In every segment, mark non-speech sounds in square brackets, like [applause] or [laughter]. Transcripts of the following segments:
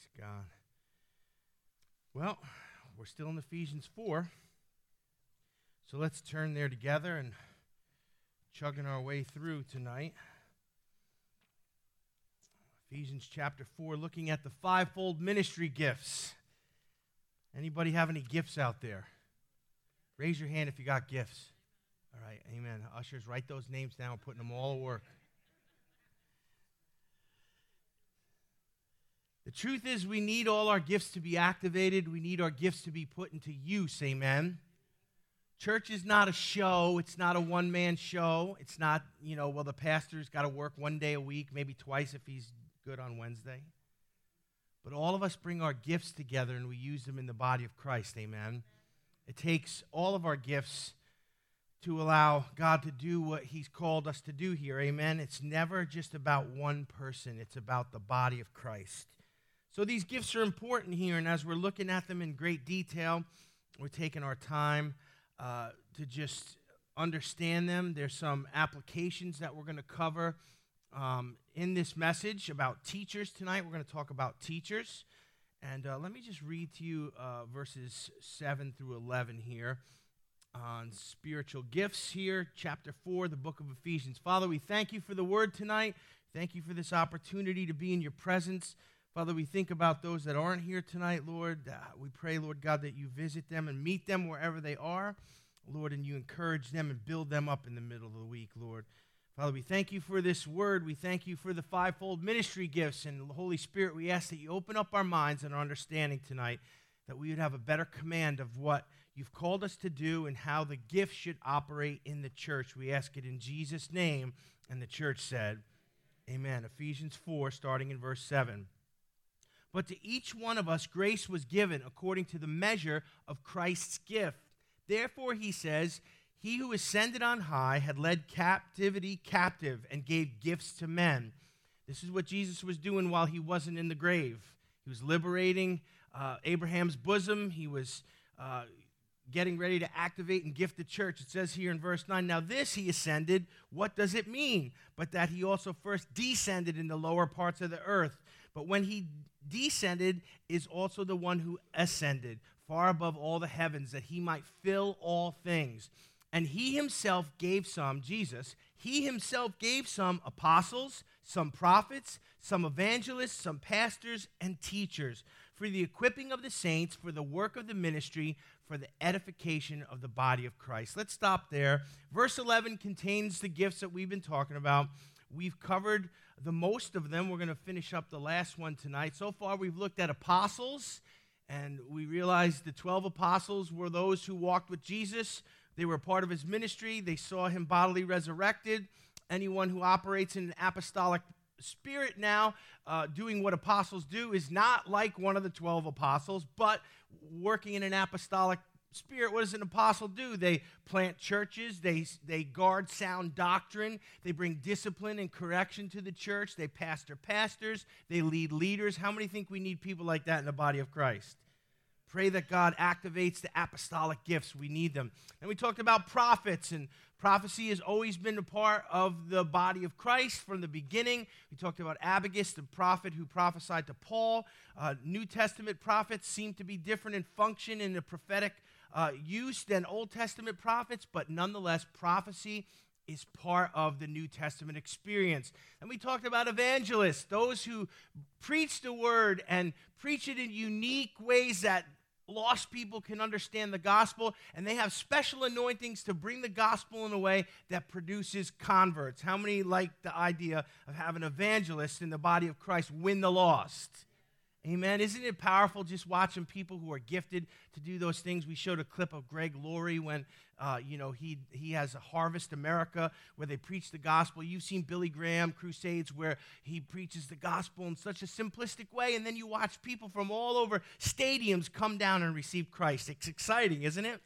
Praise God. Well, we're still in Ephesians 4. So let's turn there together and chugging our way through tonight. Ephesians chapter 4, looking at the fivefold ministry gifts. Anybody have any gifts out there? Raise your hand if you got gifts. All right, amen. Ushers, write those names down, putting them all to work. The truth is, we need all our gifts to be activated. We need our gifts to be put into use. Amen. Church is not a show. It's not a one man show. It's not, you know, well, the pastor's got to work one day a week, maybe twice if he's good on Wednesday. But all of us bring our gifts together and we use them in the body of Christ. Amen. It takes all of our gifts to allow God to do what He's called us to do here. Amen. It's never just about one person, it's about the body of Christ. So these gifts are important here, and as we're looking at them in great detail, we're taking our time uh, to just understand them. There's some applications that we're going to cover um, in this message about teachers tonight. We're going to talk about teachers. And uh, let me just read to you uh, verses 7 through 11 here on spiritual gifts here, chapter 4, the book of Ephesians. Father, we thank you for the word tonight. Thank you for this opportunity to be in your presence. Father, we think about those that aren't here tonight, Lord. Uh, we pray, Lord God, that you visit them and meet them wherever they are, Lord, and you encourage them and build them up in the middle of the week, Lord. Father, we thank you for this word. We thank you for the fivefold ministry gifts. And the Holy Spirit, we ask that you open up our minds and our understanding tonight, that we would have a better command of what you've called us to do and how the gifts should operate in the church. We ask it in Jesus' name. And the church said, Amen. Ephesians 4, starting in verse 7. But to each one of us, grace was given according to the measure of Christ's gift. Therefore, he says, He who ascended on high had led captivity captive and gave gifts to men. This is what Jesus was doing while he wasn't in the grave. He was liberating uh, Abraham's bosom. He was uh, getting ready to activate and gift the church. It says here in verse 9, Now this he ascended, what does it mean? But that he also first descended in the lower parts of the earth. But when he descended is also the one who ascended far above all the heavens that he might fill all things. And he himself gave some, Jesus, he himself gave some apostles, some prophets, some evangelists, some pastors, and teachers for the equipping of the saints, for the work of the ministry, for the edification of the body of Christ. Let's stop there. Verse 11 contains the gifts that we've been talking about. We've covered the most of them. We're going to finish up the last one tonight. So far, we've looked at apostles, and we realized the 12 apostles were those who walked with Jesus. They were part of his ministry, they saw him bodily resurrected. Anyone who operates in an apostolic spirit now, uh, doing what apostles do, is not like one of the 12 apostles, but working in an apostolic Spirit, what does an apostle do? They plant churches, they, they guard sound doctrine, they bring discipline and correction to the church, they pastor pastors, they lead leaders. How many think we need people like that in the body of Christ? Pray that God activates the apostolic gifts. We need them. And we talked about prophets, and prophecy has always been a part of the body of Christ from the beginning. We talked about Agabus, the prophet who prophesied to Paul. Uh, New Testament prophets seem to be different in function in the prophetic uh, use than Old Testament prophets, but nonetheless, prophecy is part of the New Testament experience. And we talked about evangelists, those who preach the word and preach it in unique ways that lost people can understand the gospel, and they have special anointings to bring the gospel in a way that produces converts. How many like the idea of having evangelists in the body of Christ win the lost? Amen. Isn't it powerful just watching people who are gifted to do those things? We showed a clip of Greg Laurie when, uh, you know, he, he has a Harvest America where they preach the gospel. You've seen Billy Graham crusades where he preaches the gospel in such a simplistic way, and then you watch people from all over stadiums come down and receive Christ. It's exciting, isn't it?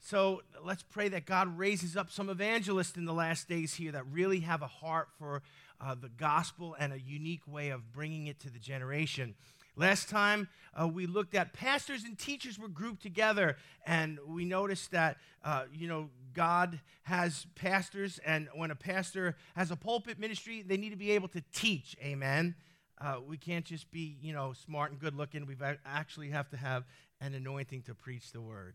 So let's pray that God raises up some evangelists in the last days here that really have a heart for uh, the gospel and a unique way of bringing it to the generation. Last time uh, we looked at pastors and teachers were grouped together, and we noticed that, uh, you know, God has pastors, and when a pastor has a pulpit ministry, they need to be able to teach. Amen. uh, we can't just be, you know, smart and good looking. We actually have to have an anointing to preach the word.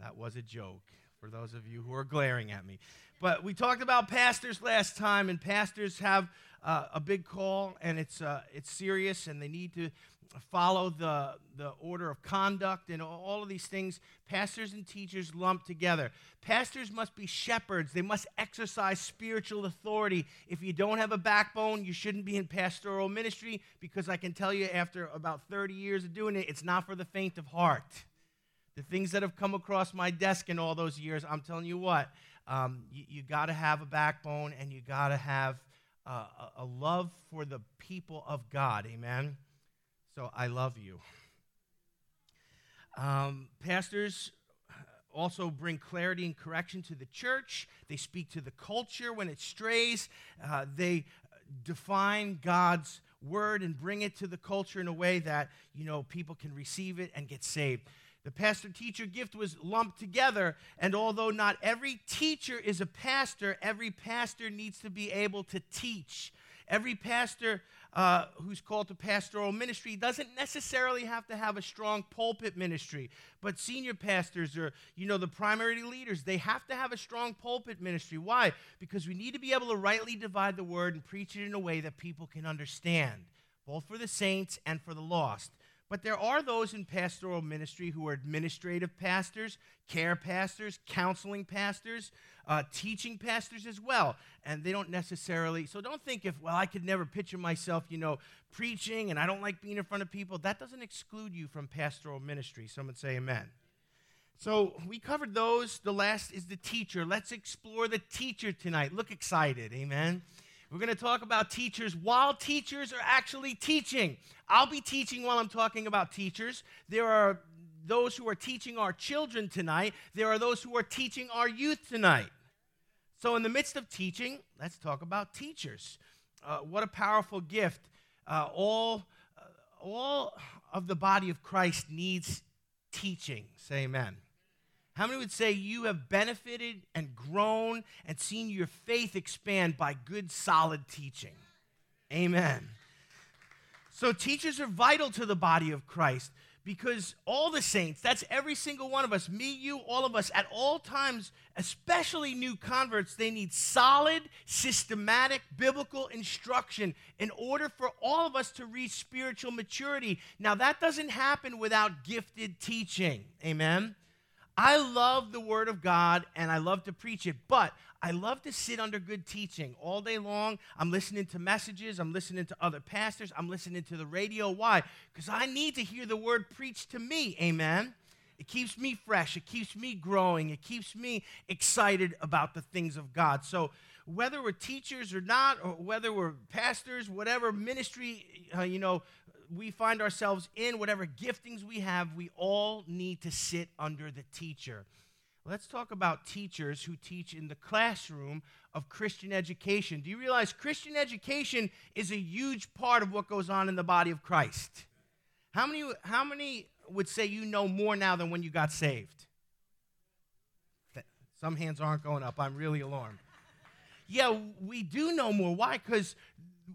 That was a joke for those of you who are glaring at me. But we talked about pastors last time, and pastors have uh, a big call, and it's, uh, it's serious, and they need to follow the, the order of conduct and all of these things. Pastors and teachers lump together. Pastors must be shepherds, they must exercise spiritual authority. If you don't have a backbone, you shouldn't be in pastoral ministry because I can tell you, after about 30 years of doing it, it's not for the faint of heart. The things that have come across my desk in all those years, I'm telling you what, um, you, you got to have a backbone and you got to have uh, a, love for the people of God. Amen. So I love you. Um, pastors also bring clarity and correction to the church. They speak to the culture when it strays. Uh, they define God's word and bring it to the culture in a way that you know people can receive it and get saved. The pastor teacher gift was lumped together, and although not every teacher is a pastor, every pastor needs to be able to teach. Every pastor uh, who's called to pastoral ministry doesn't necessarily have to have a strong pulpit ministry, but senior pastors or you know the primary leaders they have to have a strong pulpit ministry. Why? Because we need to be able to rightly divide the word and preach it in a way that people can understand, both for the saints and for the lost. But there are those in pastoral ministry who are administrative pastors, care pastors, counseling pastors, uh, teaching pastors as well. And they don't necessarily, so don't think if, well, I could never picture myself, you know, preaching and I don't like being in front of people. That doesn't exclude you from pastoral ministry. Someone say amen. So we covered those. The last is the teacher. Let's explore the teacher tonight. Look excited. Amen. We're going to talk about teachers while teachers are actually teaching. I'll be teaching while I'm talking about teachers. There are those who are teaching our children tonight, there are those who are teaching our youth tonight. So, in the midst of teaching, let's talk about teachers. Uh, what a powerful gift. Uh, all, uh, all of the body of Christ needs teaching. Say amen. How many would say you have benefited and grown and seen your faith expand by good, solid teaching? Amen. So, teachers are vital to the body of Christ because all the saints, that's every single one of us, me, you, all of us, at all times, especially new converts, they need solid, systematic, biblical instruction in order for all of us to reach spiritual maturity. Now, that doesn't happen without gifted teaching. Amen. I love the Word of God and I love to preach it, but I love to sit under good teaching all day long. I'm listening to messages, I'm listening to other pastors, I'm listening to the radio. Why? Because I need to hear the Word preached to me. Amen. It keeps me fresh, it keeps me growing, it keeps me excited about the things of God. So, whether we're teachers or not, or whether we're pastors, whatever ministry, uh, you know, we find ourselves in, whatever giftings we have, we all need to sit under the teacher. Let's talk about teachers who teach in the classroom of Christian education. Do you realize Christian education is a huge part of what goes on in the body of Christ? How many, how many would say you know more now than when you got saved? Some hands aren't going up. I'm really alarmed. Yeah, we do know more. Why? Because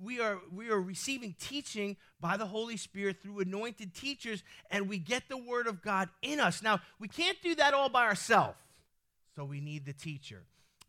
we are, we are receiving teaching by the Holy Spirit through anointed teachers, and we get the Word of God in us. Now, we can't do that all by ourselves, so we need the teacher.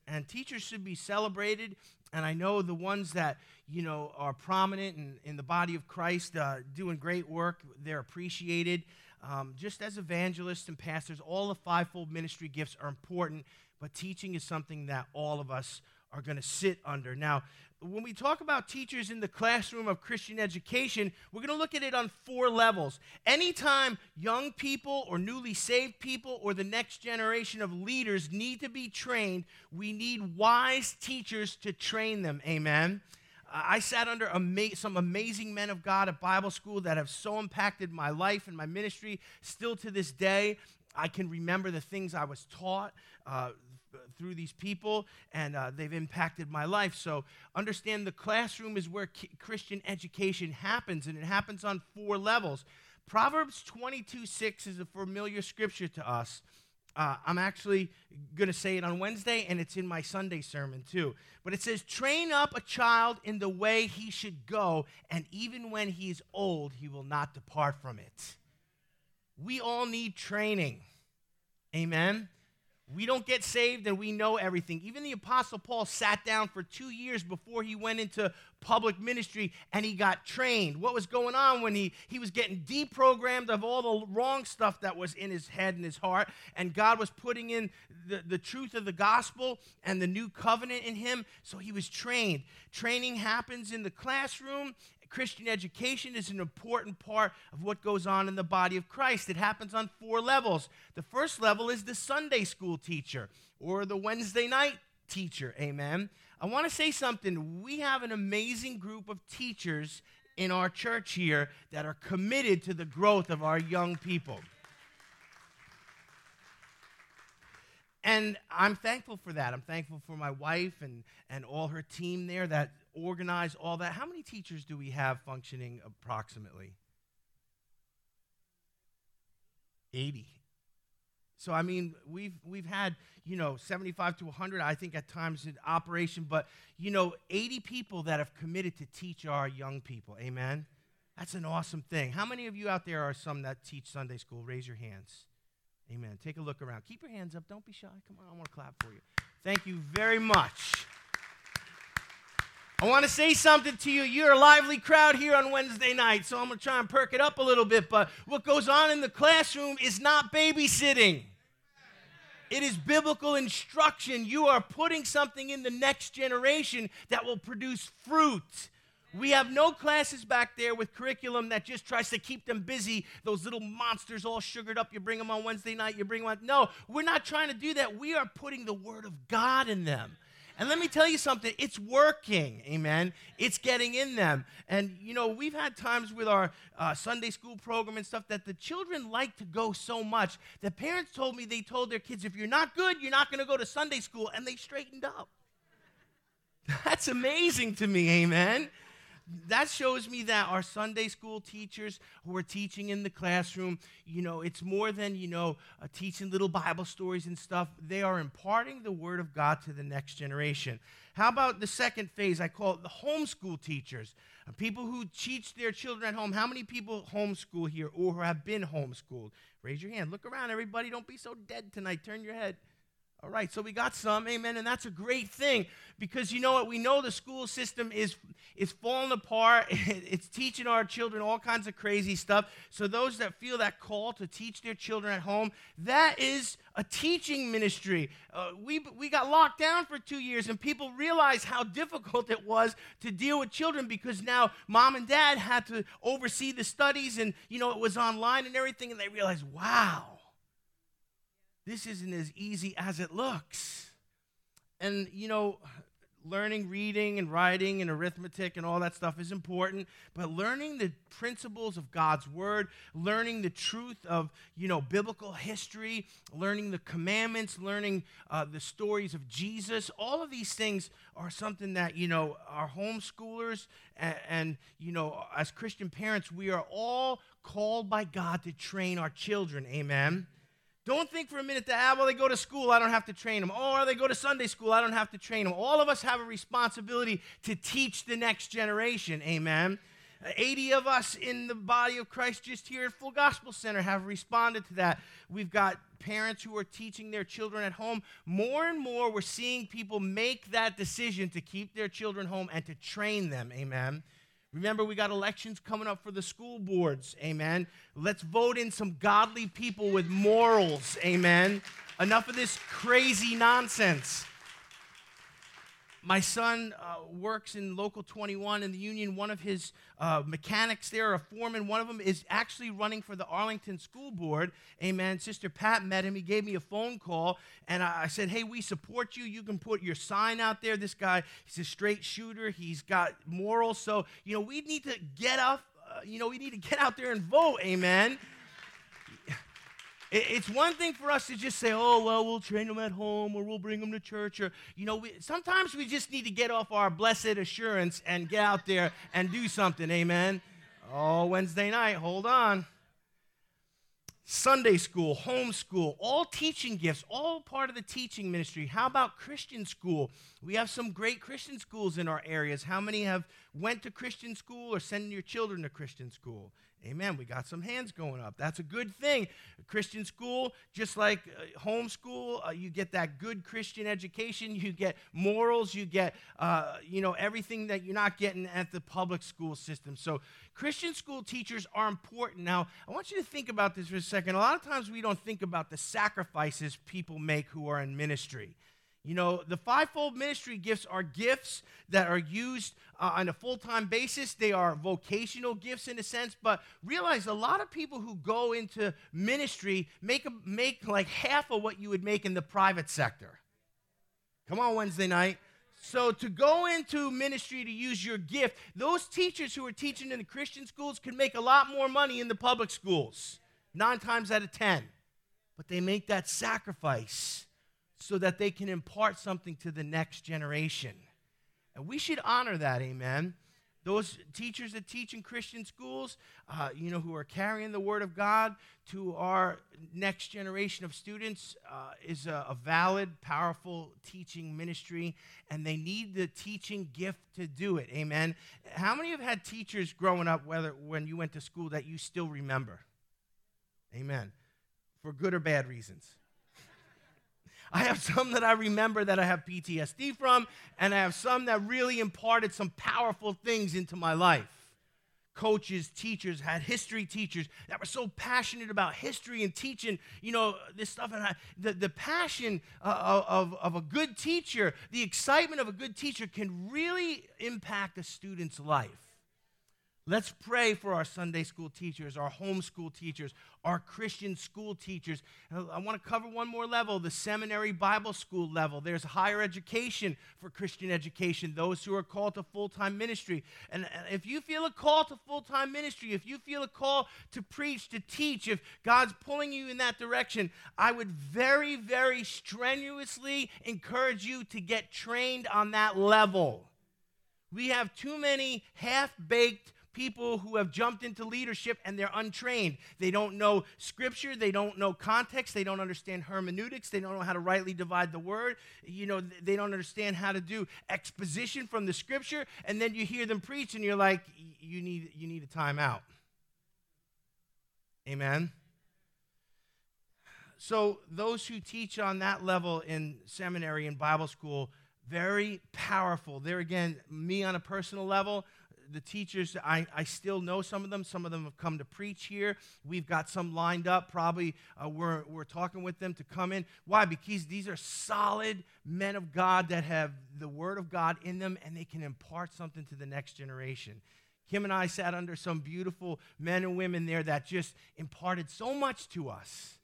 And teachers should be celebrated. And I know the ones that, you know, are prominent in, in the body of Christ, uh, doing great work, they're appreciated. Um, just as evangelists and pastors, all the fivefold ministry gifts are important, but teaching is something that all of us are going to sit under. Now, when we talk about teachers in the classroom of Christian education, we're going to look at it on four levels. Anytime young people or newly saved people or the next generation of leaders need to be trained, we need wise teachers to train them. Amen. I sat under ama- some amazing men of God at Bible school that have so impacted my life and my ministry. Still to this day, I can remember the things I was taught. Uh, through these people, and uh, they've impacted my life. So understand the classroom is where Christian education happens, and it happens on four levels. Proverbs 22 6 is a familiar scripture to us. uh, I'm actually going to say it on Wednesday, and it's in my Sunday sermon too. But it says, Train up a child in the way he should go, and even when he is old, he will not depart from it. We all need training. Amen. We don't get saved and we know everything. Even the Apostle Paul sat down for two years before he went into public ministry and he got trained. What was going on when he, he was getting deprogrammed of all the wrong stuff that was in his head and his heart, and God was putting in the, the truth of the gospel and the new covenant in him, so he was trained. Training happens in the classroom, Christian education is an important part of what goes on in the body of Christ. It happens on four levels. The first level is the Sunday school teacher or the Wednesday night teacher. Amen. I want to say something. We have an amazing group of teachers in our church here that are committed to the growth of our young people. And I'm thankful for that. I'm thankful for my wife and, and all her team there that organize all that. How many teachers do we have functioning approximately? 80. So I mean, we've we've had you know 75 to 100, I think at times in operation, but you know 80 people that have committed to teach our young people. Amen. That's an awesome thing. How many of you out there are some that teach Sunday school? Raise your hands. Amen. Take a look around. Keep your hands up. Don't be shy. Come on, I want to clap for you. Thank you very much. I want to say something to you. You're a lively crowd here on Wednesday night, so I'm going to try and perk it up a little bit. But what goes on in the classroom is not babysitting, it is biblical instruction. You are putting something in the next generation that will produce fruit. We have no classes back there with curriculum that just tries to keep them busy. Those little monsters all sugared up. You bring them on Wednesday night, you bring them on. No, we're not trying to do that. We are putting the Word of God in them. And let me tell you something, it's working, amen. It's getting in them. And, you know, we've had times with our uh, Sunday school program and stuff that the children like to go so much. The parents told me they told their kids, if you're not good, you're not going to go to Sunday school. And they straightened up. [laughs] That's amazing to me, amen that shows me that our Sunday school teachers who are teaching in the classroom, you know, it's more than, you know, uh, teaching little Bible stories and stuff. They are imparting the Word of God to the next generation. How about the second phase? I call it the homeschool teachers. Uh, people who teach their children at home. How many people homeschool here or have been homeschooled? Raise your hand. Look around, everybody. Don't be so dead tonight. Turn your head. All right, so we got some, amen, and that's a great thing because you know what? We know the school system is is falling apart. [laughs] It's teaching our children all kinds of crazy stuff. So those that feel that call to teach their children at home, that is a teaching ministry. Uh, we we got locked down for two years, and people realized how difficult it was to deal with children because now mom and dad had to oversee the studies, and you know it was online and everything, and they realized, wow this isn't as easy as it looks. And, you know, learning reading and writing and arithmetic and all that stuff is important, but learning the principles of God's word, learning the truth of, you know, biblical history, learning the commandments, learning uh, the stories of Jesus, all of these things are something that, you know, our homeschoolers and, and you know, as Christian parents, we are all called by God to train our children. Amen. Don't think for a minute that, ah, well, they go to school, I don't have to train them. Or they go to Sunday school, I don't have to train them. All of us have a responsibility to teach the next generation. Amen. 80 of us in the body of Christ just here at Full Gospel Center have responded to that. We've got parents who are teaching their children at home. More and more, we're seeing people make that decision to keep their children home and to train them. Amen. Remember, we got elections coming up for the school boards. Amen. Let's vote in some godly people with morals. Amen. Enough of this crazy nonsense. My son uh, works in Local 21 in the union. One of his uh, mechanics there, a foreman, one of them is actually running for the Arlington School Board. Amen. Sister Pat met him. He gave me a phone call, and I, I said, Hey, we support you. You can put your sign out there. This guy, he's a straight shooter, he's got morals. So, you know, we need to get up, uh, you know, we need to get out there and vote. Amen. It's one thing for us to just say, oh, well, we'll train them at home or we'll bring them to church. Or, you know, we, sometimes we just need to get off our blessed assurance and get out there and do something. Amen. Oh, Wednesday night, hold on. Sunday school, homeschool, all teaching gifts, all part of the teaching ministry. How about Christian school? We have some great Christian schools in our areas. How many have went to Christian school or sending your children to Christian school? Amen. We got some hands going up. That's a good thing. Christian school, just like uh, homeschool, uh, you get that good Christian education. You get morals. You get, uh, you know, everything that you're not getting at the public school system. So Christian school teachers are important. Now, I want you to think about this for a second. A lot of times we don't think about the sacrifices people make who are in ministry. You know, the fivefold ministry gifts are gifts that are used uh, on a full time basis. They are vocational gifts in a sense, but realize a lot of people who go into ministry make, make like half of what you would make in the private sector. Come on, Wednesday night. So, to go into ministry to use your gift, those teachers who are teaching in the Christian schools can make a lot more money in the public schools, nine times out of ten. But they make that sacrifice so that they can impart something to the next generation. And we should honor that, amen. Those teachers that teach in Christian schools, uh, you know, who are carrying the Word of God to our next generation of students uh, is a, a valid, powerful teaching ministry, and they need the teaching gift to do it. Amen. How many have had teachers growing up, whether when you went to school, that you still remember? Amen. For good or bad reasons. I have some that I remember that I have PTSD from, and I have some that really imparted some powerful things into my life. Coaches, teachers, had history teachers that were so passionate about history and teaching, you know, this stuff. And I, the, the passion uh, of, of a good teacher, the excitement of a good teacher can really impact a student's life. Let's pray for our Sunday school teachers, our homeschool teachers, our Christian school teachers. I want to cover one more level the seminary Bible school level. There's higher education for Christian education, those who are called to full time ministry. And if you feel a call to full time ministry, if you feel a call to preach, to teach, if God's pulling you in that direction, I would very, very strenuously encourage you to get trained on that level. We have too many half baked people who have jumped into leadership and they're untrained. They don't know scripture, they don't know context, they don't understand hermeneutics, they don't know how to rightly divide the word. You know, they don't understand how to do exposition from the scripture, and then you hear them preach and you're like, you need you need a timeout. Amen. So those who teach on that level in seminary and Bible school, very powerful. There again, me on a personal level, the teachers, I, I still know some of them. Some of them have come to preach here. We've got some lined up. Probably uh, we're, we're talking with them to come in. Why? Because these are solid men of God that have the Word of God in them and they can impart something to the next generation. Kim and I sat under some beautiful men and women there that just imparted so much to us.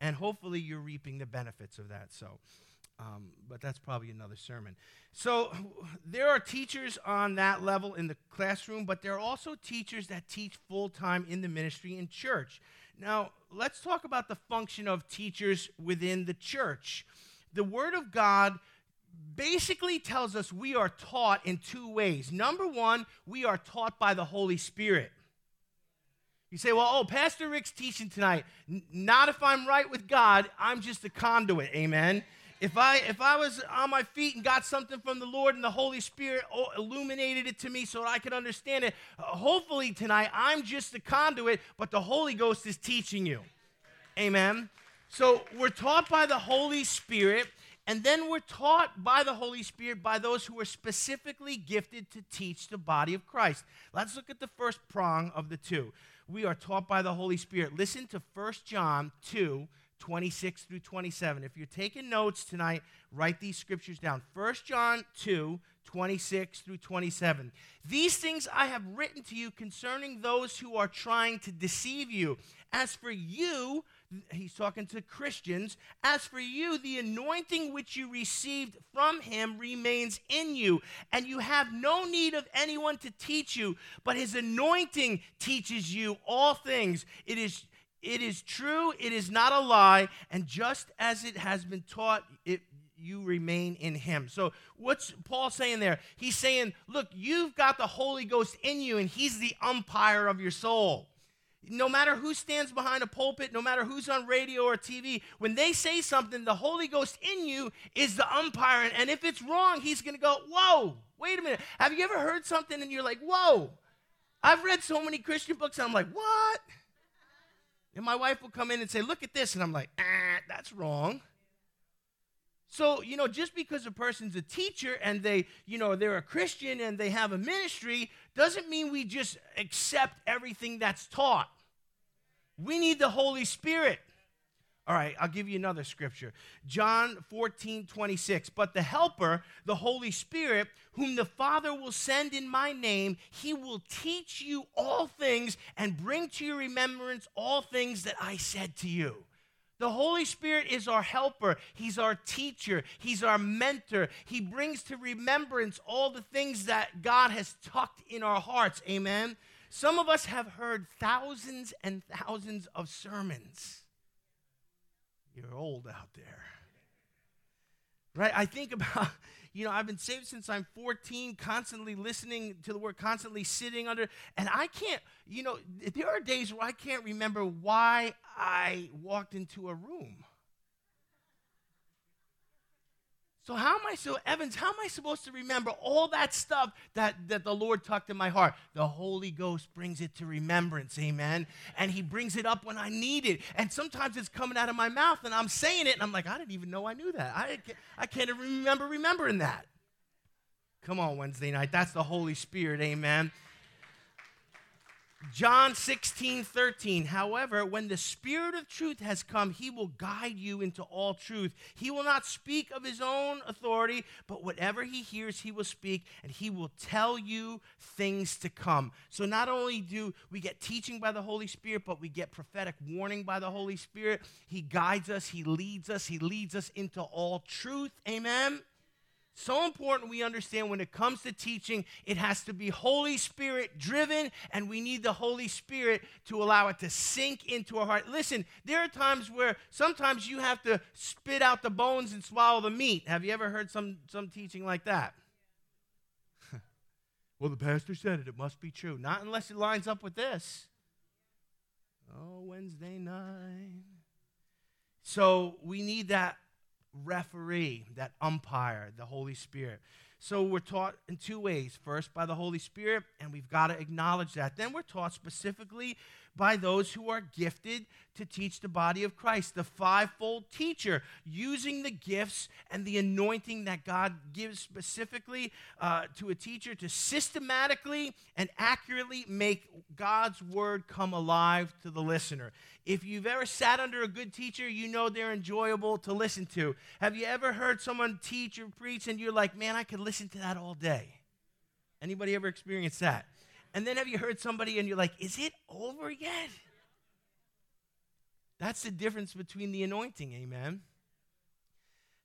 And hopefully you're reaping the benefits of that. So, um, but that's probably another sermon. So there are teachers on that level in the classroom, but there are also teachers that teach full time in the ministry in church. Now, let's talk about the function of teachers within the church. The Word of God basically tells us we are taught in two ways. Number one, we are taught by the Holy Spirit. You say, well, oh, Pastor Rick's teaching tonight. N- not if I'm right with God, I'm just a conduit. Amen if I if I was on my feet and got something from the Lord and the Holy Spirit illuminated it to me so I could understand it, uh, hopefully tonight I'm just the conduit, but the Holy Ghost is teaching you. Amen. So we're taught by the Holy Spirit, and then we're taught by the Holy Spirit by those who are specifically gifted to teach the body of Christ. Let's look at the first prong of the two. We are taught by the Holy Spirit. Listen to 1 John 2 26 through 27. If you're taking notes tonight, write these scriptures down. 1 John 2, 26 through 27. These things I have written to you concerning those who are trying to deceive you. As for you, he's talking to Christians, as for you, the anointing which you received from him remains in you, and you have no need of anyone to teach you, but his anointing teaches you all things. It is it is true, it is not a lie, and just as it has been taught, it, you remain in him. So, what's Paul saying there? He's saying, Look, you've got the Holy Ghost in you, and he's the umpire of your soul. no matter who stands behind a pulpit, no matter who's on radio or TV, when they say something, the Holy Ghost in you is the umpire. And if it's wrong, he's going to go, Whoa, wait a minute. Have you ever heard something and you're like, Whoa? I've read so many Christian books and I'm like, What? And my wife will come in and say, Look at this. And I'm like, Ah, that's wrong. So, you know, just because a person's a teacher and they, you know, they're a Christian and they have a ministry doesn't mean we just accept everything that's taught. We need the Holy Spirit. All right, I'll give you another scripture. John 14, 26. But the Helper, the Holy Spirit, whom the Father will send in my name, he will teach you all things and bring to your remembrance all things that I said to you. The Holy Spirit is our helper. He's our teacher. He's our mentor. He brings to remembrance all the things that God has tucked in our hearts. Amen. Some of us have heard thousands and thousands of sermons. You're old out there. Right? I think about [laughs] you know, I've been saved since I'm 14, constantly listening to the word, constantly sitting under, and I can't, you know, there are days where I can't remember why I walked into a room. So how am I so Evans, how am I supposed to remember all that stuff that, that the Lord tucked in my heart? The Holy Ghost brings it to remembrance, amen. And he brings it up when I need it. And sometimes it's coming out of my mouth and I'm saying it and I'm like, I didn't even know I knew that. I, I can't even remember remembering that. Come on, Wednesday night. That's the Holy Spirit, amen. John 16, 13. However, when the Spirit of truth has come, he will guide you into all truth. He will not speak of his own authority, but whatever he hears, he will speak, and he will tell you things to come. So not only do we get teaching by the Holy Spirit, but we get prophetic warning by the Holy Spirit. He guides us, he leads us, he leads us into all truth. Amen. So important we understand when it comes to teaching, it has to be Holy Spirit driven, and we need the Holy Spirit to allow it to sink into our heart. Listen, there are times where sometimes you have to spit out the bones and swallow the meat. Have you ever heard some, some teaching like that? [laughs] well, the pastor said it, it must be true. Not unless it lines up with this. Oh, Wednesday night. So we need that referee, that umpire, the Holy Spirit. So we're taught in two ways. First, by the Holy Spirit, and we've got to acknowledge that. Then we're taught specifically by those who are gifted to teach the body of Christ, the fivefold teacher, using the gifts and the anointing that God gives specifically uh, to a teacher to systematically and accurately make God's word come alive to the listener. If you've ever sat under a good teacher, you know they're enjoyable to listen to. Have you ever heard someone teach or preach and you're like, man, I could listen to that all day? Anybody ever experienced that? And then have you heard somebody and you're like, is it over yet? That's the difference between the anointing, amen.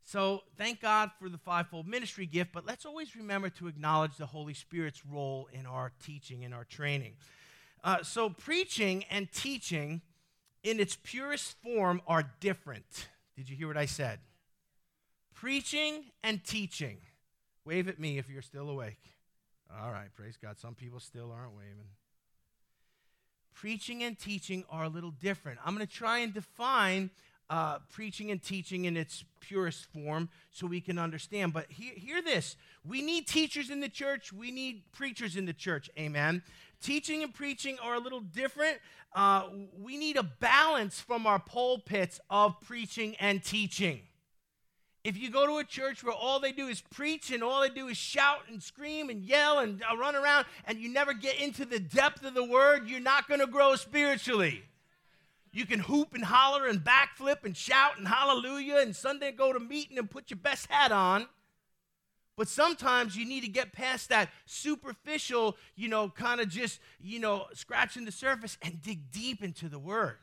So thank God for the fivefold ministry gift, but let's always remember to acknowledge the Holy Spirit's role in our teaching and our training. Uh, so preaching and teaching in its purest form are different. Did you hear what I said? Preaching and teaching. Wave at me if you're still awake. All right, praise God. Some people still aren't waving. Preaching and teaching are a little different. I'm going to try and define uh, preaching and teaching in its purest form so we can understand. But hear, hear this we need teachers in the church, we need preachers in the church. Amen. Teaching and preaching are a little different. Uh, we need a balance from our pulpits of preaching and teaching. If you go to a church where all they do is preach and all they do is shout and scream and yell and uh, run around and you never get into the depth of the word, you're not going to grow spiritually. You can hoop and holler and backflip and shout and hallelujah and Sunday go to meeting and put your best hat on. But sometimes you need to get past that superficial, you know, kind of just, you know, scratching the surface and dig deep into the word.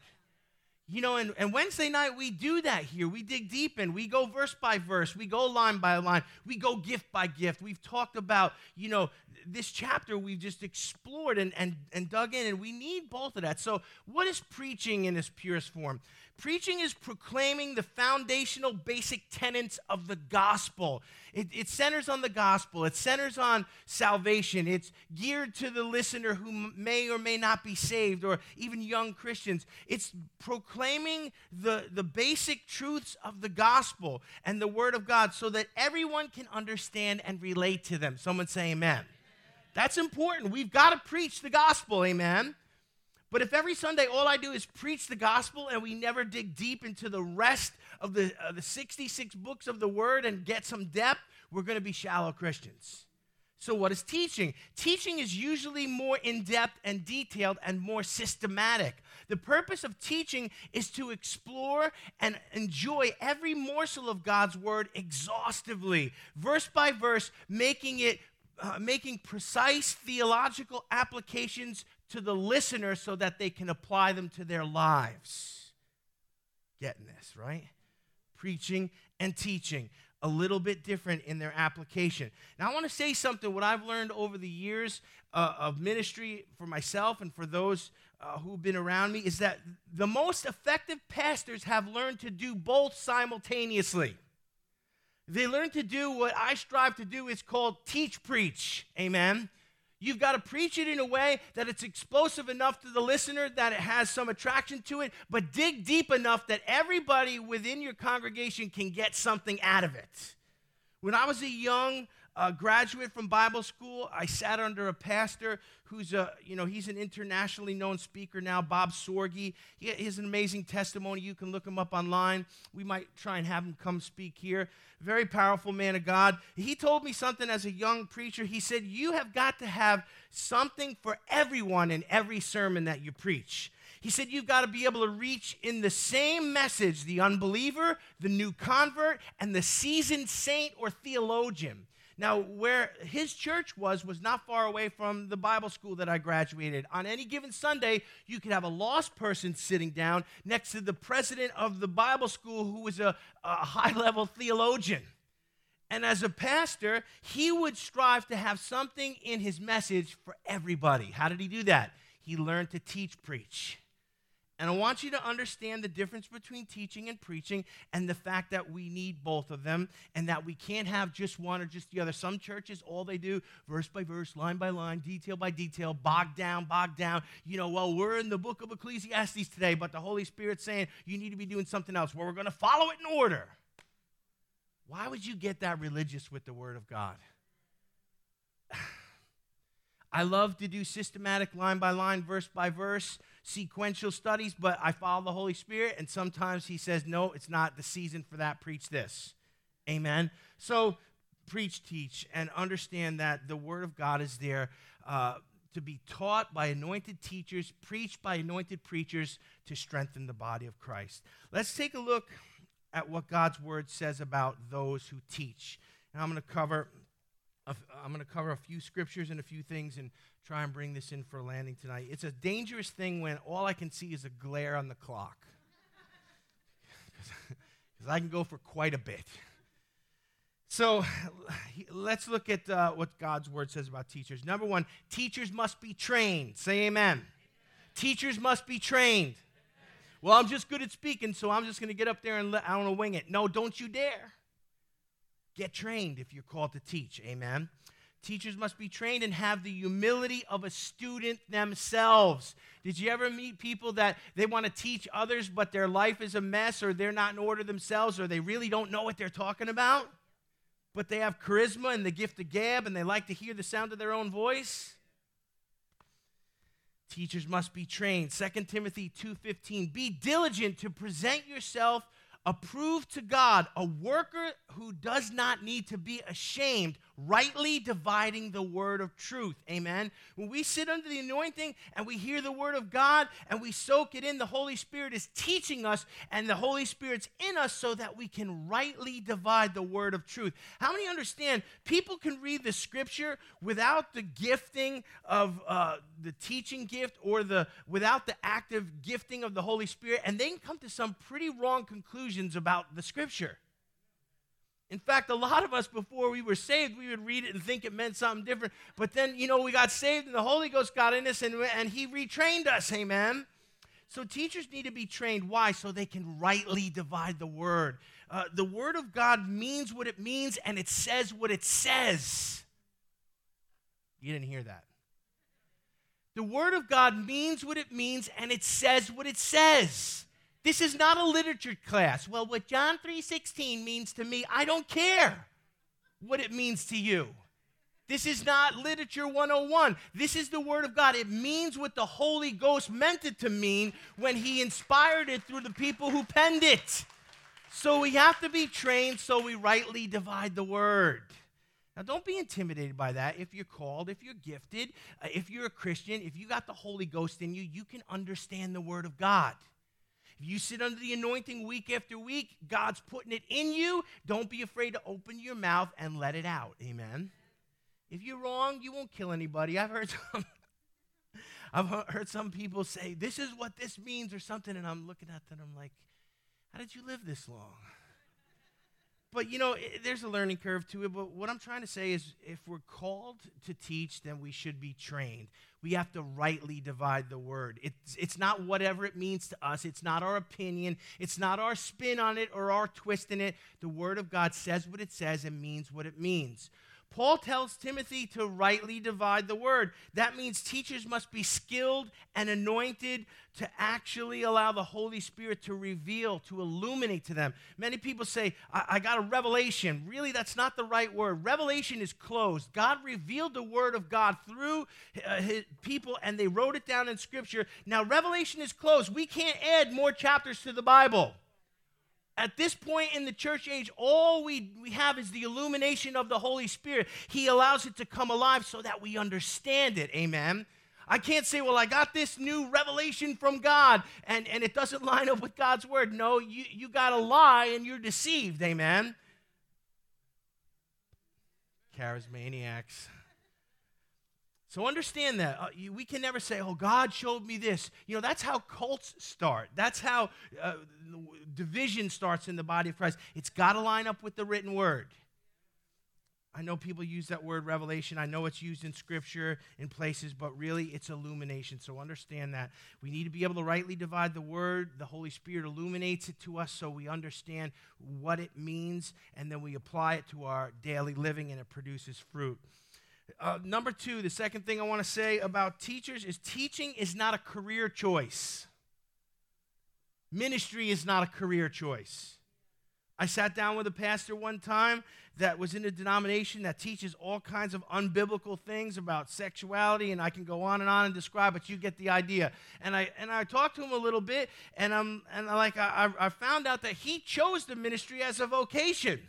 You know, and, and Wednesday night we do that here. We dig deep and We go verse by verse. We go line by line. We go gift by gift. We've talked about, you know, this chapter we've just explored and, and, and dug in, and we need both of that. So, what is preaching in its purest form? Preaching is proclaiming the foundational basic tenets of the gospel. It, it, centers on the gospel, it centers on salvation. It's geared to the listener who may or may not be saved, or even young Christians. It's proclaiming the, the basic truths of the gospel and the word of God so that everyone can understand and relate to them. Someone say, Amen. That's important. We've got to preach the gospel, amen. But if every Sunday all I do is preach the gospel and we never dig deep into the rest of the, uh, the 66 books of the word and get some depth, we're going to be shallow Christians. So, what is teaching? Teaching is usually more in depth and detailed and more systematic. The purpose of teaching is to explore and enjoy every morsel of God's word exhaustively, verse by verse, making it uh, making precise theological applications to the listener so that they can apply them to their lives. Getting this, right? Preaching and teaching, a little bit different in their application. Now, I want to say something what I've learned over the years uh, of ministry for myself and for those uh, who've been around me is that the most effective pastors have learned to do both simultaneously. They learn to do what I strive to do is called teach preach. Amen. You've got to preach it in a way that it's explosive enough to the listener that it has some attraction to it, but dig deep enough that everybody within your congregation can get something out of it. When I was a young uh, graduate from Bible school, I sat under a pastor who's a, you know, he's an internationally known speaker now, Bob Sorge. He has an amazing testimony. You can look him up online. We might try and have him come speak here. Very powerful man of God. He told me something as a young preacher. He said, You have got to have something for everyone in every sermon that you preach. He said, You've got to be able to reach in the same message the unbeliever, the new convert, and the seasoned saint or theologian. Now, where his church was, was not far away from the Bible school that I graduated. On any given Sunday, you could have a lost person sitting down next to the president of the Bible school who was a, a high level theologian. And as a pastor, he would strive to have something in his message for everybody. How did he do that? He learned to teach, preach. And I want you to understand the difference between teaching and preaching and the fact that we need both of them and that we can't have just one or just the other. Some churches, all they do, verse by verse, line by line, detail by detail, bogged down, bogged down. You know, well, we're in the book of Ecclesiastes today, but the Holy Spirit's saying you need to be doing something else. Well, we're going to follow it in order. Why would you get that religious with the Word of God? [sighs] I love to do systematic line by line, verse by verse sequential studies, but I follow the Holy Spirit, and sometimes He says, No, it's not the season for that. Preach this. Amen. So, preach, teach, and understand that the Word of God is there uh, to be taught by anointed teachers, preached by anointed preachers to strengthen the body of Christ. Let's take a look at what God's Word says about those who teach. And I'm going to cover. I'm going to cover a few scriptures and a few things and try and bring this in for a landing tonight. It's a dangerous thing when all I can see is a glare on the clock. [laughs] Because I can go for quite a bit. So let's look at uh, what God's word says about teachers. Number one, teachers must be trained. Say amen. amen. Teachers must be trained. Well, I'm just good at speaking, so I'm just going to get up there and let, I to wing it. No, don't you dare. Get trained if you're called to teach. Amen. Teachers must be trained and have the humility of a student themselves. Did you ever meet people that they want to teach others, but their life is a mess, or they're not in order themselves, or they really don't know what they're talking about? But they have charisma and the gift of gab, and they like to hear the sound of their own voice? Teachers must be trained. 2 Timothy 2:15 Be diligent to present yourself approved to God, a worker who does not need to be ashamed, rightly dividing the word of truth. Amen. When we sit under the anointing and we hear the word of God and we soak it in, the Holy Spirit is teaching us and the Holy Spirit's in us so that we can rightly divide the word of truth. How many understand people can read the scripture without the gifting of uh, the teaching gift or the without the active gifting of the Holy Spirit and they can come to some pretty wrong conclusions about the scripture. In fact, a lot of us, before we were saved, we would read it and think it meant something different. But then, you know, we got saved and the Holy Ghost got in us and, and He retrained us. Amen. So teachers need to be trained. Why? So they can rightly divide the word. Uh, the word of God means what it means and it says what it says. You didn't hear that. The word of God means what it means and it says what it says. This is not a literature class. Well, what John 3:16 means to me, I don't care what it means to you. This is not literature 101. This is the Word of God. It means what the Holy Ghost meant it to mean when He inspired it through the people who penned it. So we have to be trained so we rightly divide the Word. Now, don't be intimidated by that. If you're called, if you're gifted, uh, if you're a Christian, if you got the Holy Ghost in you, you can understand the Word of God. If you sit under the anointing week after week, God's putting it in you. Don't be afraid to open your mouth and let it out. Amen. If you're wrong, you won't kill anybody. I've heard [laughs] some, I've heard some people say, this is what this means or something, and I'm looking at them, I'm like, how did you live this long? But you know, there's a learning curve to it. But what I'm trying to say is if we're called to teach, then we should be trained. We have to rightly divide the word. It's, it's not whatever it means to us, it's not our opinion, it's not our spin on it or our twist in it. The word of God says what it says and means what it means. Paul tells Timothy to rightly divide the word. That means teachers must be skilled and anointed to actually allow the Holy Spirit to reveal, to illuminate to them. Many people say, I, I got a revelation. Really, that's not the right word. Revelation is closed. God revealed the word of God through uh, his people, and they wrote it down in Scripture. Now, revelation is closed. We can't add more chapters to the Bible at this point in the church age, all we, we have is the illumination of the Holy Spirit. He allows it to come alive so that we understand it. Amen. I can't say, well, I got this new revelation from God and, and it doesn't [laughs] line up with God's word. No, you, you got a lie and you're deceived. Amen. Charismaniacs. So understand that. Uh, you, we can never say, oh, God showed me this. You know, that's how cults start. That's how uh, division starts in the body of Christ. It's got to line up with the written word. I know people use that word revelation. I know it's used in scripture in places, but really it's illumination. So understand that. We need to be able to rightly divide the word. The Holy Spirit illuminates it to us so we understand what it means, and then we apply it to our daily living, and it produces fruit. Uh, number two, the second thing I want to say about teachers is teaching is not a career choice. Ministry is not a career choice. I sat down with a pastor one time that was in a denomination that teaches all kinds of unbiblical things about sexuality, and I can go on and on and describe, but you get the idea. And I and I talked to him a little bit, and I'm and like I, I found out that he chose the ministry as a vocation,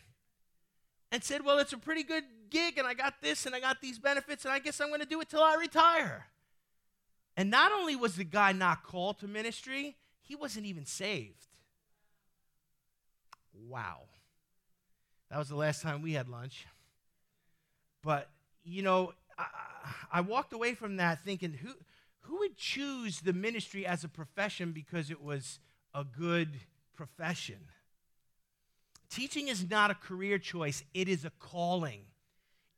and said, "Well, it's a pretty good gig and I got this and I got these benefits and I guess I'm going to do it till I retire. And not only was the guy not called to ministry, he wasn't even saved. Wow. That was the last time we had lunch. But, you know, I, I walked away from that thinking, who, who would choose the ministry as a profession because it was a good profession? Teaching is not a career choice, it is a calling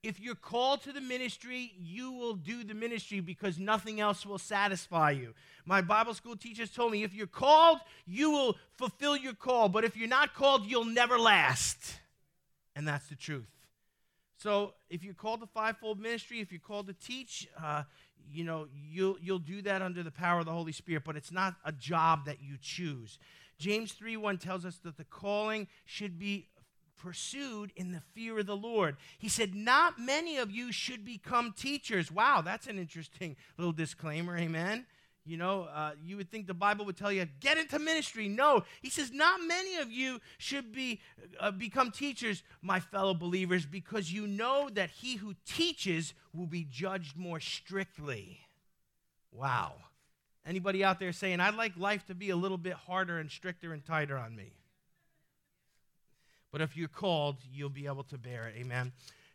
if you're called to the ministry, you will do the ministry because nothing else will satisfy you. My Bible school teachers told me if you're called, you will fulfill your call, but if you're not called, you'll never last. And that's the truth. So if you're called to fivefold ministry, if you're called to teach, uh, you know, you'll, you'll do that under the power of the Holy Spirit, but it's not a job that you choose. James 3 1 tells us that the calling should be pursued in the fear of the Lord. He said, Not many of you should become teachers. Wow, that's an interesting little disclaimer, amen. You know, uh, you would think the Bible would tell you, get into ministry. No, he says, not many of you should be uh, become teachers, my fellow believers, because you know that he who teaches will be judged more strictly. Wow. Anybody out there saying, I'd like life to be a little bit harder and stricter and tighter on me? But if you're called, you'll be able to bear it. Amen.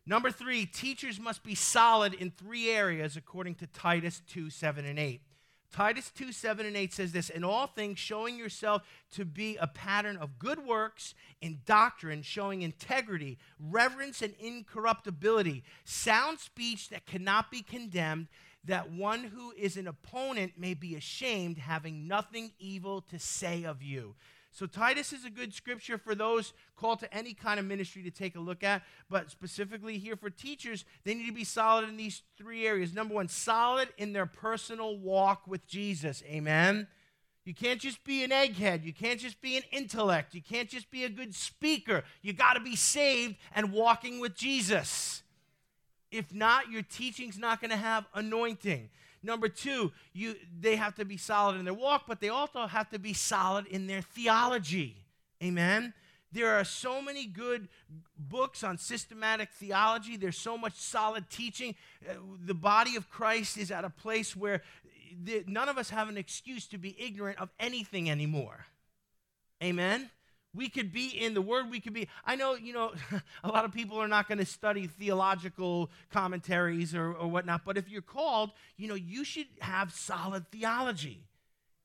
Number three, teachers must be solid in three areas according to Titus 2 7 and 8. Titus 2 7 and 8 says this In all things, showing yourself to be a pattern of good works, in doctrine, showing integrity, reverence, and incorruptibility, sound speech that cannot be condemned, that one who is an opponent may be ashamed, having nothing evil to say of you. So, Titus is a good scripture for those called to any kind of ministry to take a look at, but specifically here for teachers, they need to be solid in these three areas. Number one, solid in their personal walk with Jesus. Amen. You can't just be an egghead. You can't just be an intellect. You can't just be a good speaker. You got to be saved and walking with Jesus. If not, your teaching's not going to have anointing. Number two, you, they have to be solid in their walk, but they also have to be solid in their theology. Amen? There are so many good books on systematic theology. There's so much solid teaching. Uh, the body of Christ is at a place where none of us have an excuse to be ignorant of anything anymore. Amen? We could be in the Word. We could be. I know, you know, [laughs] a lot of people are not going to study theological commentaries or, or whatnot, but if you're called, you know, you should have solid theology.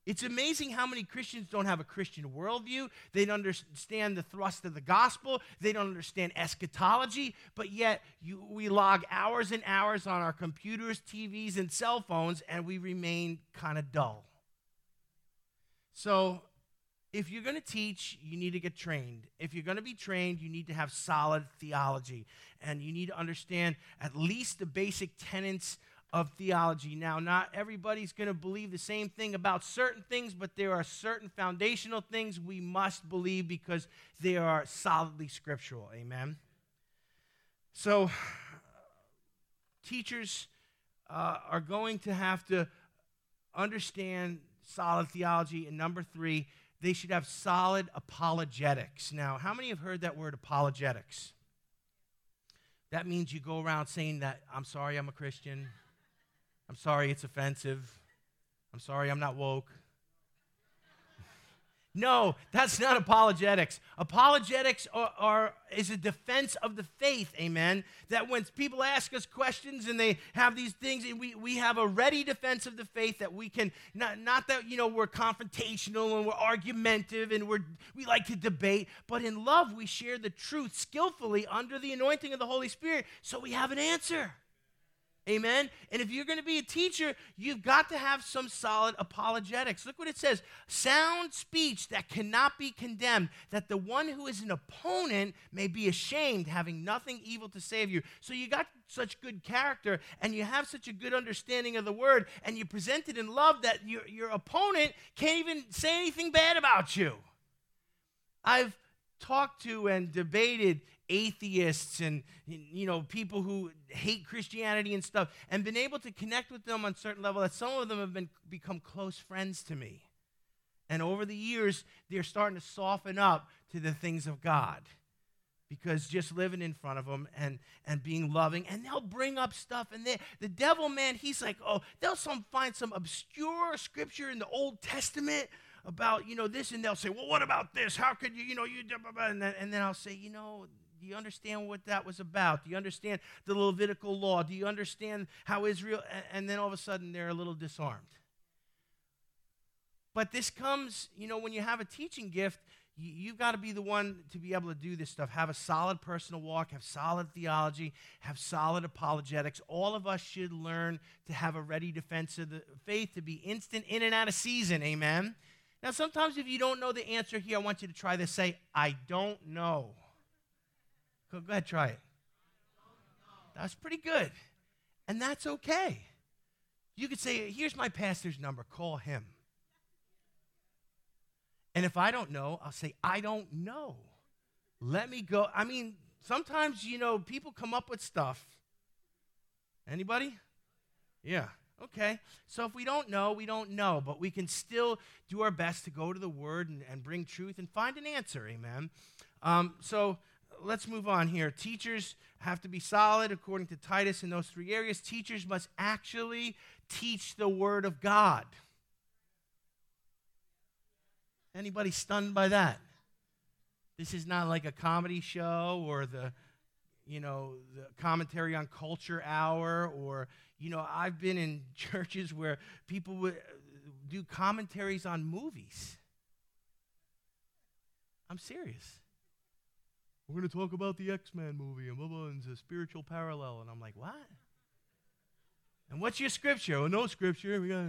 It's amazing how many Christians don't have a Christian worldview. They don't understand the thrust of the gospel. They don't understand eschatology, but yet you, we log hours and hours on our computers, TVs, and cell phones, and we remain kind of dull. So if you're going to teach, you need to get trained. If you're going to be trained, you need to have solid theology. And you need to understand at least the basic tenets of theology. Now, not everybody's going to believe the same thing about certain things, but there are certain foundational things we must believe because they are solidly scriptural. Amen. So, teachers uh, are going to have to understand solid theology. And number three, they should have solid apologetics. Now, how many have heard that word apologetics? That means you go around saying that, I'm sorry I'm a Christian. I'm sorry it's offensive. I'm sorry I'm not woke. No, that's not apologetics. Apologetics are, are, is a defense of the faith, amen. That when people ask us questions and they have these things, we, we have a ready defense of the faith that we can, not, not that, you know, we're confrontational and we're argumentative and we're, we like to debate, but in love we share the truth skillfully under the anointing of the Holy Spirit so we have an answer. Amen. And if you're going to be a teacher, you've got to have some solid apologetics. Look what it says sound speech that cannot be condemned, that the one who is an opponent may be ashamed, having nothing evil to say of you. So you got such good character and you have such a good understanding of the word and you present it in love that your, your opponent can't even say anything bad about you. I've talked to and debated atheists and you know people who hate Christianity and stuff and been able to connect with them on certain level that some of them have been become close friends to me. And over the years they're starting to soften up to the things of God because just living in front of them and, and being loving and they'll bring up stuff and they, the devil man he's like oh they'll some find some obscure scripture in the old testament about you know this and they'll say well what about this how could you you know you and then, and then i'll say you know do you understand what that was about? Do you understand the Levitical law? Do you understand how Israel, and then all of a sudden they're a little disarmed. But this comes, you know, when you have a teaching gift, you've got to be the one to be able to do this stuff. Have a solid personal walk, have solid theology, have solid apologetics. All of us should learn to have a ready defense of the faith, to be instant in and out of season. Amen. Now, sometimes if you don't know the answer here, I want you to try this. Say, I don't know. Go, ahead, try it. That's pretty good. And that's okay. You could say, here's my pastor's number, call him. And if I don't know, I'll say, I don't know. Let me go. I mean, sometimes, you know, people come up with stuff. Anybody? Yeah. Okay. So if we don't know, we don't know, but we can still do our best to go to the Word and, and bring truth and find an answer. Amen. Um, so let's move on here. Teachers have to be solid according to Titus in those three areas. Teachers must actually teach the Word of God. Anybody stunned by that? This is not like a comedy show or the, you know, the commentary on culture hour or, you know, I've been in [laughs] churches where people would uh, do commentaries on movies. I'm serious we're going to talk about the X Men movie and blah, blah, and it's a spiritual parallel. And I'm like, what? And what's your scripture? Well, no scripture. We got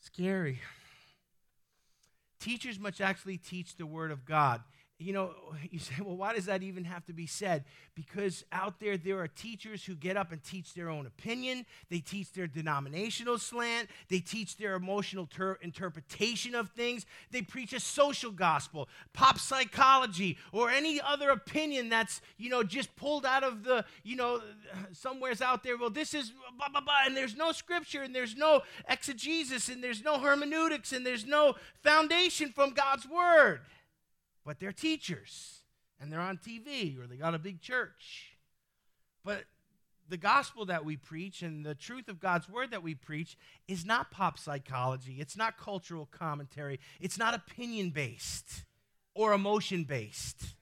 scary. Teachers must actually teach the Word of God you know, you say, well, why does that even have to be said? Because out there, there are teachers who get up and teach their own opinion. They teach their denominational slant. They teach their emotional ter- interpretation of things. They preach a social gospel, pop psychology, or any other opinion that's, you know, just pulled out of the, you know, somewhere's out there. Well, this is blah, blah, blah. And there's no scripture, and there's no exegesis, and there's no hermeneutics, and there's no foundation from God's word but they're teachers and they're on TV or they got a big church. But the gospel that we preach and the truth of God's word that we preach is not pop psychology, it's not cultural commentary, it's not opinion based or emotion based.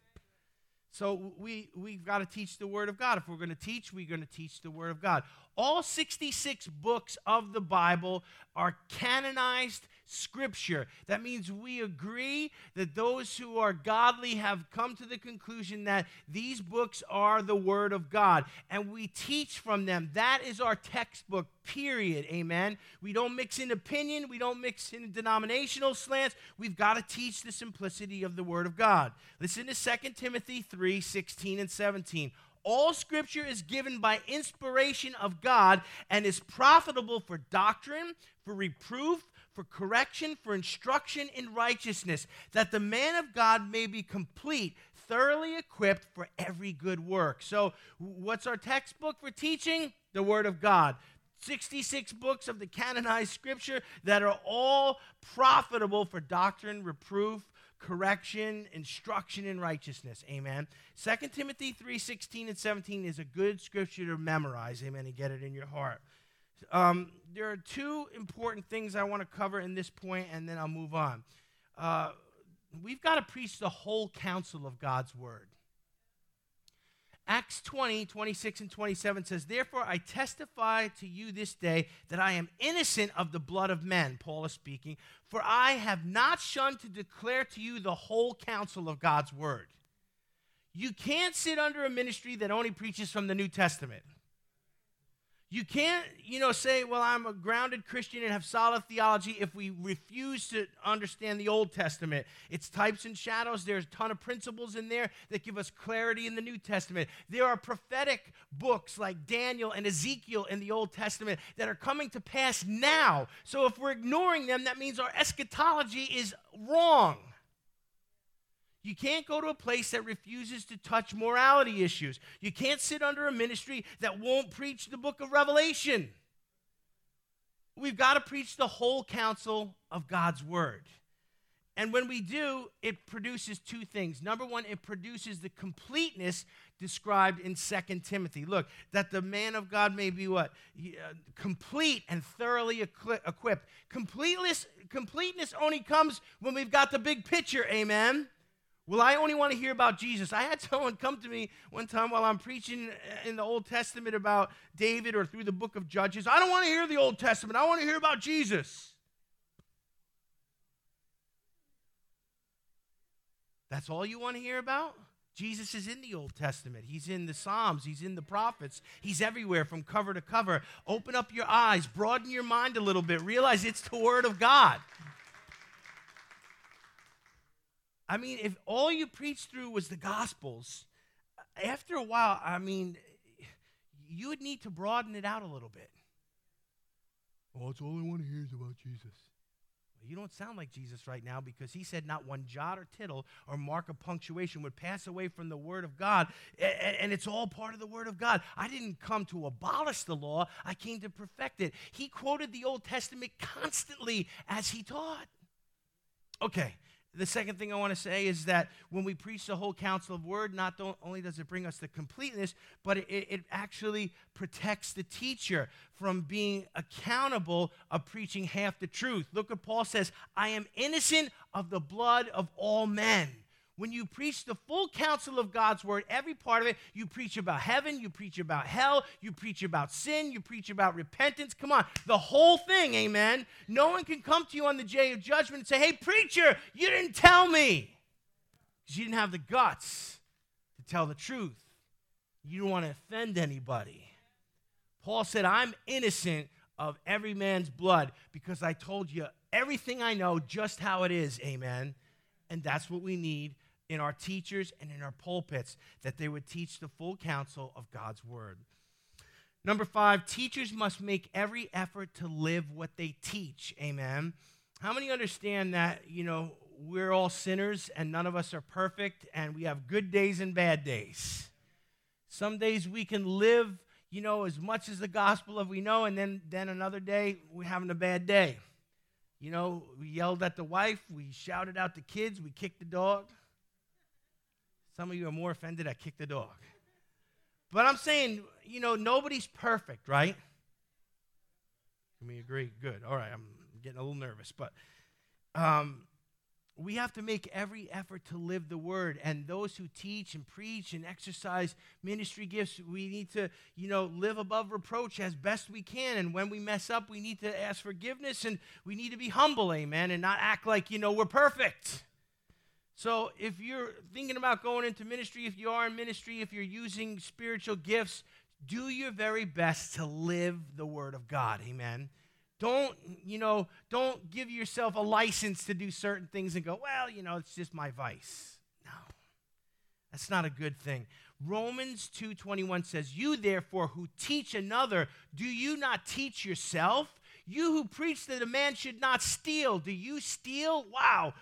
So we, we've got to teach the Word of God. If we're going to teach, we're going to teach the Word of God. All 66 books of the Bible are canonized scripture. That means we agree that those who are godly have come to the conclusion that these books are the Word of God, and we teach from them. That is our textbook, period. Amen. We don't mix in opinion, we don't mix in denominational slants. We've got to teach the simplicity of the Word of God. Listen to 2 Timothy 3 16 and 17. All scripture is given by inspiration of God and is profitable for doctrine, for reproof, for correction, for instruction in righteousness, that the man of God may be complete, thoroughly equipped for every good work. So, what's our textbook for teaching? The Word of God. 66 books of the canonized scripture that are all profitable for doctrine, reproof, correction, instruction in righteousness. Amen. 2 Timothy 3 16 and 17 is a good scripture to memorize. Amen. And get it in your heart. Um, there are two important things I want to cover in this point, and then I'll move on. Uh, we've got to preach the whole counsel of God's word. Acts 20, 26 and 27 says, Therefore I testify to you this day that I am innocent of the blood of men, Paul is speaking, for I have not shunned to declare to you the whole counsel of God's word. You can't sit under a ministry that only preaches from the New Testament. You can't, you know, say, well, I'm a grounded Christian and have solid theology if we refuse to understand the Old Testament. It's types and shadows. There's a ton of principles in there that give us clarity in the New Testament. There are prophetic books like Daniel and Ezekiel in the Old Testament that are coming to pass now. So if we're ignoring them, that means our eschatology is wrong. You can't go to a place that refuses to touch morality issues. You can't sit under a ministry that won't preach the book of Revelation. We've got to preach the whole counsel of God's word. And when we do, it produces two things. Number one, it produces the completeness described in Second Timothy. Look, that the man of God may be what? Uh, complete and thoroughly equipped. Completeness, completeness only comes when we've got the big picture, amen? Well, I only want to hear about Jesus. I had [laughs] someone come to me one time while I'm preaching in the Old Testament about David or through the book of Judges. I don't want to hear the Old Testament. I want to hear about Jesus. That's all you want to hear about? Jesus is in the Old Testament. He's in the Psalms. He's in the prophets. He's everywhere from cover to cover. Open up your eyes, broaden your mind a little bit. Realize it's the Word of God. I mean, if all you preached through was the Gospels, after a while, I mean, you would need to broaden it out a little bit. Oh, it's all I want to hear is about Jesus. Well, you don't sound like Jesus right now because he said not one jot or tittle or mark of punctuation would pass away from the Word of God, and it's all part of the Word of God. I didn't come to abolish the law, I came to perfect it. He quoted the Old Testament constantly as he taught. Okay, the second thing I want to say is that when we preach the whole counsel of word, not only does it bring us the completeness, but it, it actually protects the teacher from being accountable of preaching half the truth. Look what Paul says I am innocent of the blood of all men when you preach the full counsel of God's word, every part of it, you preach about heaven, you preach about hell, you preach about sin, you preach about repentance. Come on, the whole thing, amen. No one can come to you on the day of judgment and say, hey, preacher, you didn't tell me. Because you didn't have the guts to tell the truth. You don't want to offend anybody. Paul said, I'm innocent of every man's blood because I told you everything I know just how it is. Amen. And that's what we need in our teachers and in our pulpits, that they would teach the full counsel of God's word. Number five, teachers must make every effort to live what they teach. Amen. How many understand that, you know, we're all sinners and none of us are perfect and we have good days and bad days? Some days we can live, you know, as much as the gospel as we know, and then, then another day we're having a bad day. You know, we yelled at the wife, we shouted out the kids, we kicked the dog. Some of you are more offended I kicked the dog. But I'm saying, you know, nobody's perfect, right? Can we agree? Good. All right, I'm getting a little nervous, but um, we have to make every effort to live the word. And those who teach and preach and exercise ministry gifts, we need to, you know, live above reproach as best we can. And when we mess up, we need to ask forgiveness and we need to be humble, amen, and not act like, you know, we're perfect. So if you're thinking about going into ministry, if you are in ministry, if you're using spiritual gifts, do your very best to live the word of God. Amen. Don't, you know, don't give yourself a license to do certain things and go, well, you know, it's just my vice. No. That's not a good thing. Romans 2:21 says, "You therefore who teach another, do you not teach yourself? You who preach that a man should not steal, do you steal? Wow.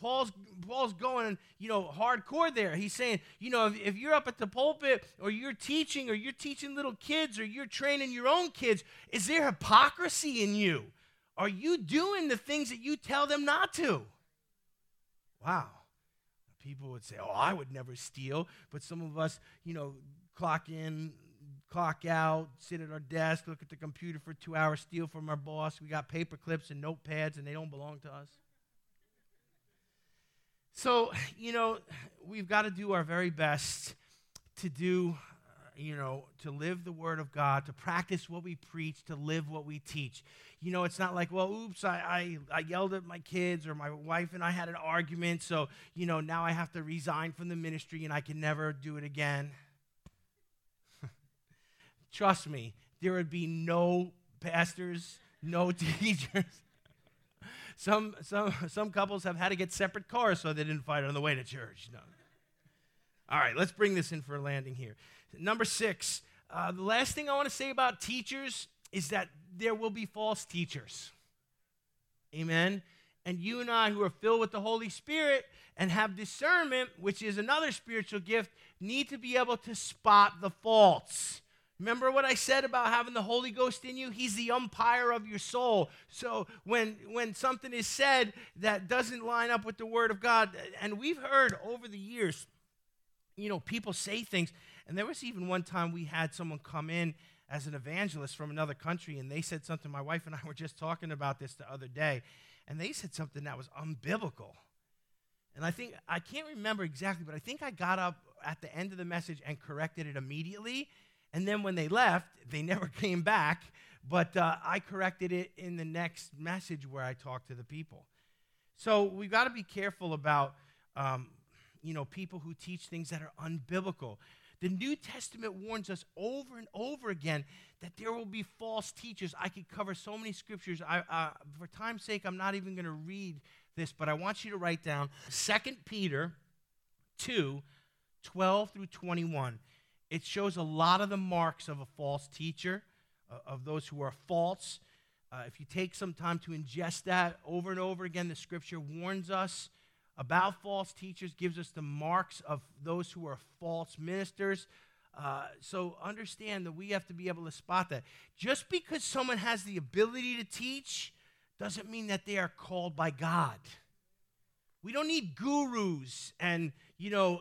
Paul's, Paul's going, you know, hardcore there. He's saying, you know, if, if you're up at the pulpit or you're teaching or you're teaching little kids or you're training your own kids, is there hypocrisy in you? Are you doing the things that you tell them not to? Wow. People would say, oh, I would never steal. But some of us, you know, clock in clock out, sit at our desk, look at the computer for two hours, steal from our boss. We got paper clips and notepads, and they don't belong to us. So, you know, we've got to do our very best to do, uh, you know, to live the Word of God, to practice what we preach, to live what we teach. You know, it's not like, well, oops, I, I, I yelled at my kids or my wife and I had an argument, so, you know, now I have to resign from the ministry and I can never do it again. Trust me, there would be no pastors, no [laughs] teachers. some, some, some couples have had to get separate cars so they didn't fight on the way to church. No. All right, let's bring this in for a landing here. Number six, uh, the last thing I want to say about teachers is that there will be false teachers. Amen. And you and I, who are filled with the Holy Spirit and have discernment, which is another spiritual gift, need to be able to spot the faults. Remember what I said about having the Holy Ghost in you? He's the umpire of your soul. So when when something is said that doesn't line up with the word of God, and we've heard over the years, you know, people say things, and there was even one time we had someone come in as an evangelist from another country, and they said something. My wife and I were just talking about this the other day, and they said something that was unbiblical. And I think I can't remember exactly, but I think I got up at the end of the message and corrected it immediately and then when they left, they never [laughs] came back. But uh, I corrected it in the next message where I talked to the people. So we've got to be careful about, um, you know, people who teach things that are unbiblical. The New Testament warns us over and over again that there will be false teachers. I could cover so many scriptures. I, uh, for time's sake, I'm not even going to read this, but I want you to write down 2 Peter 2 12 through 21 it shows a lot of the marks of a false teacher, uh, of those who are false. Uh, if you take some time to ingest that over and over again, the scripture warns us about false teachers, gives us the marks of those who are false ministers. Uh, so understand that we have to be able to spot that. Just because someone has the ability to teach doesn't mean that they are called by God. We don't need gurus and, you know,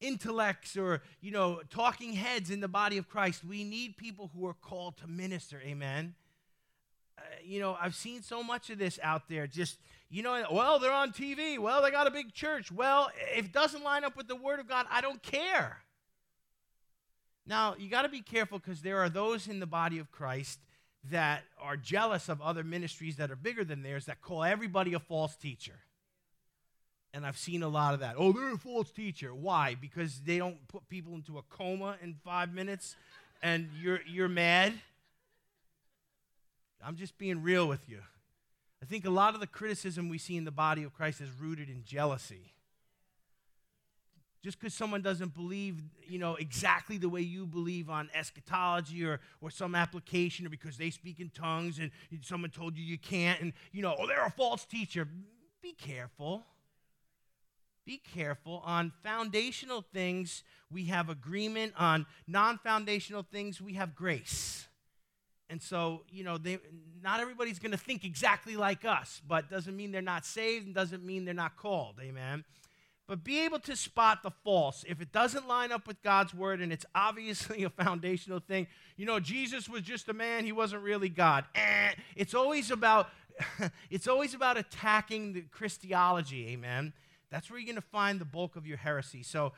intellects or, you know, talking heads in the body of Christ. We need people who are called to minister. Amen. Uh, you know, I've seen so much of this out there. Just, you know, well, they're on TV. Well, they got a big church. Well, if it doesn't line up with the Word of God, I don't care. Now, you got to be careful because there are those in the body of Christ that are jealous of other ministries that are bigger than theirs that call everybody a false teacher. And I've seen a lot of that. Oh, they're a false teacher. Why? Because they don't put people into a coma in five minutes and you're, you're mad. I'm just being real with you. I think a lot of the criticism we see in the body of Christ is rooted in jealousy. Just because someone doesn't believe, you know, exactly the way you believe on eschatology or, or some application, or because they speak in tongues and someone told you you can't, and, you know, oh, they're a false teacher. Be careful. Be careful. On foundational things, we have agreement. On non foundational things, we have grace. And so, you know, they, not everybody's going to think exactly like us, but doesn't mean they're not saved and doesn't mean they're not called. Amen. But be able to spot the false. If it doesn't line up with God's word and it's obviously a foundational thing, you know, Jesus was just a man, he wasn't really God. Eh. It's always about [laughs] it's always about attacking the Christology, amen. That's where you're going to find the bulk of your heresy. So,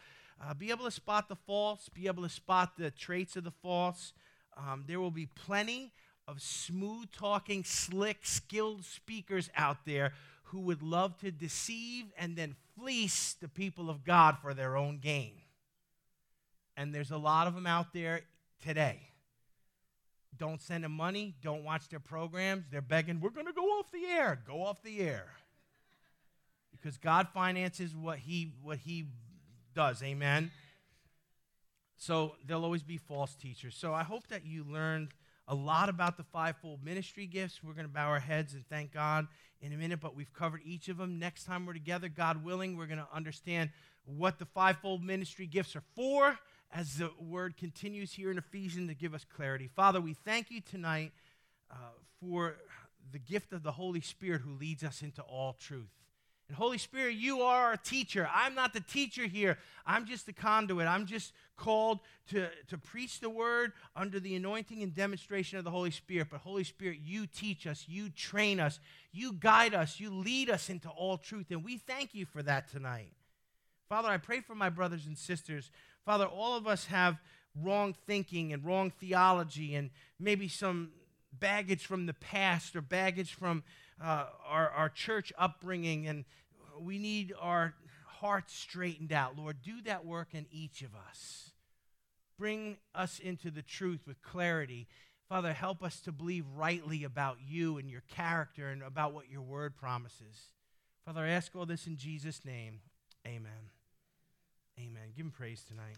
uh, be able to spot the false, be able to spot the traits of the false, um, there will be plenty of smooth talking, slick, skilled speakers out there who would love to deceive and then fleece the people of God for their own gain. And there's a lot of them out there today. Don't send them money, don't watch their programs. They're begging, we're going to go off the air. Go off the air. Because God finances what he, what he does. Amen. So there'll always be false teachers. So I hope that you learned a lot about the fivefold ministry gifts. We're going to bow our heads and thank God in a minute, but we've covered each of them. Next time we're together, God willing, we're going to understand what the fivefold ministry gifts are for as the word continues here in Ephesians to give us clarity. Father, we thank you tonight uh, for the gift of the Holy Spirit who leads us into all truth. And Holy Spirit, you are our teacher. I'm not the teacher here. I'm just the conduit. I'm just called to, to preach the word under the anointing and demonstration of the Holy Spirit. But Holy Spirit, you teach us, you train us, you guide us, you lead us into all truth. And we thank you for that tonight. Father, I pray for my brothers and sisters. Father, all of us have wrong thinking and wrong theology and maybe some baggage from the past or baggage from uh, our, our church upbringing, and we need our hearts straightened out. Lord, do that work in each of us. Bring us into the truth with clarity. Father, help us to believe rightly about you and your character and about what your word promises. Father, I ask all this in Jesus' name. Amen. Amen. Give him praise tonight.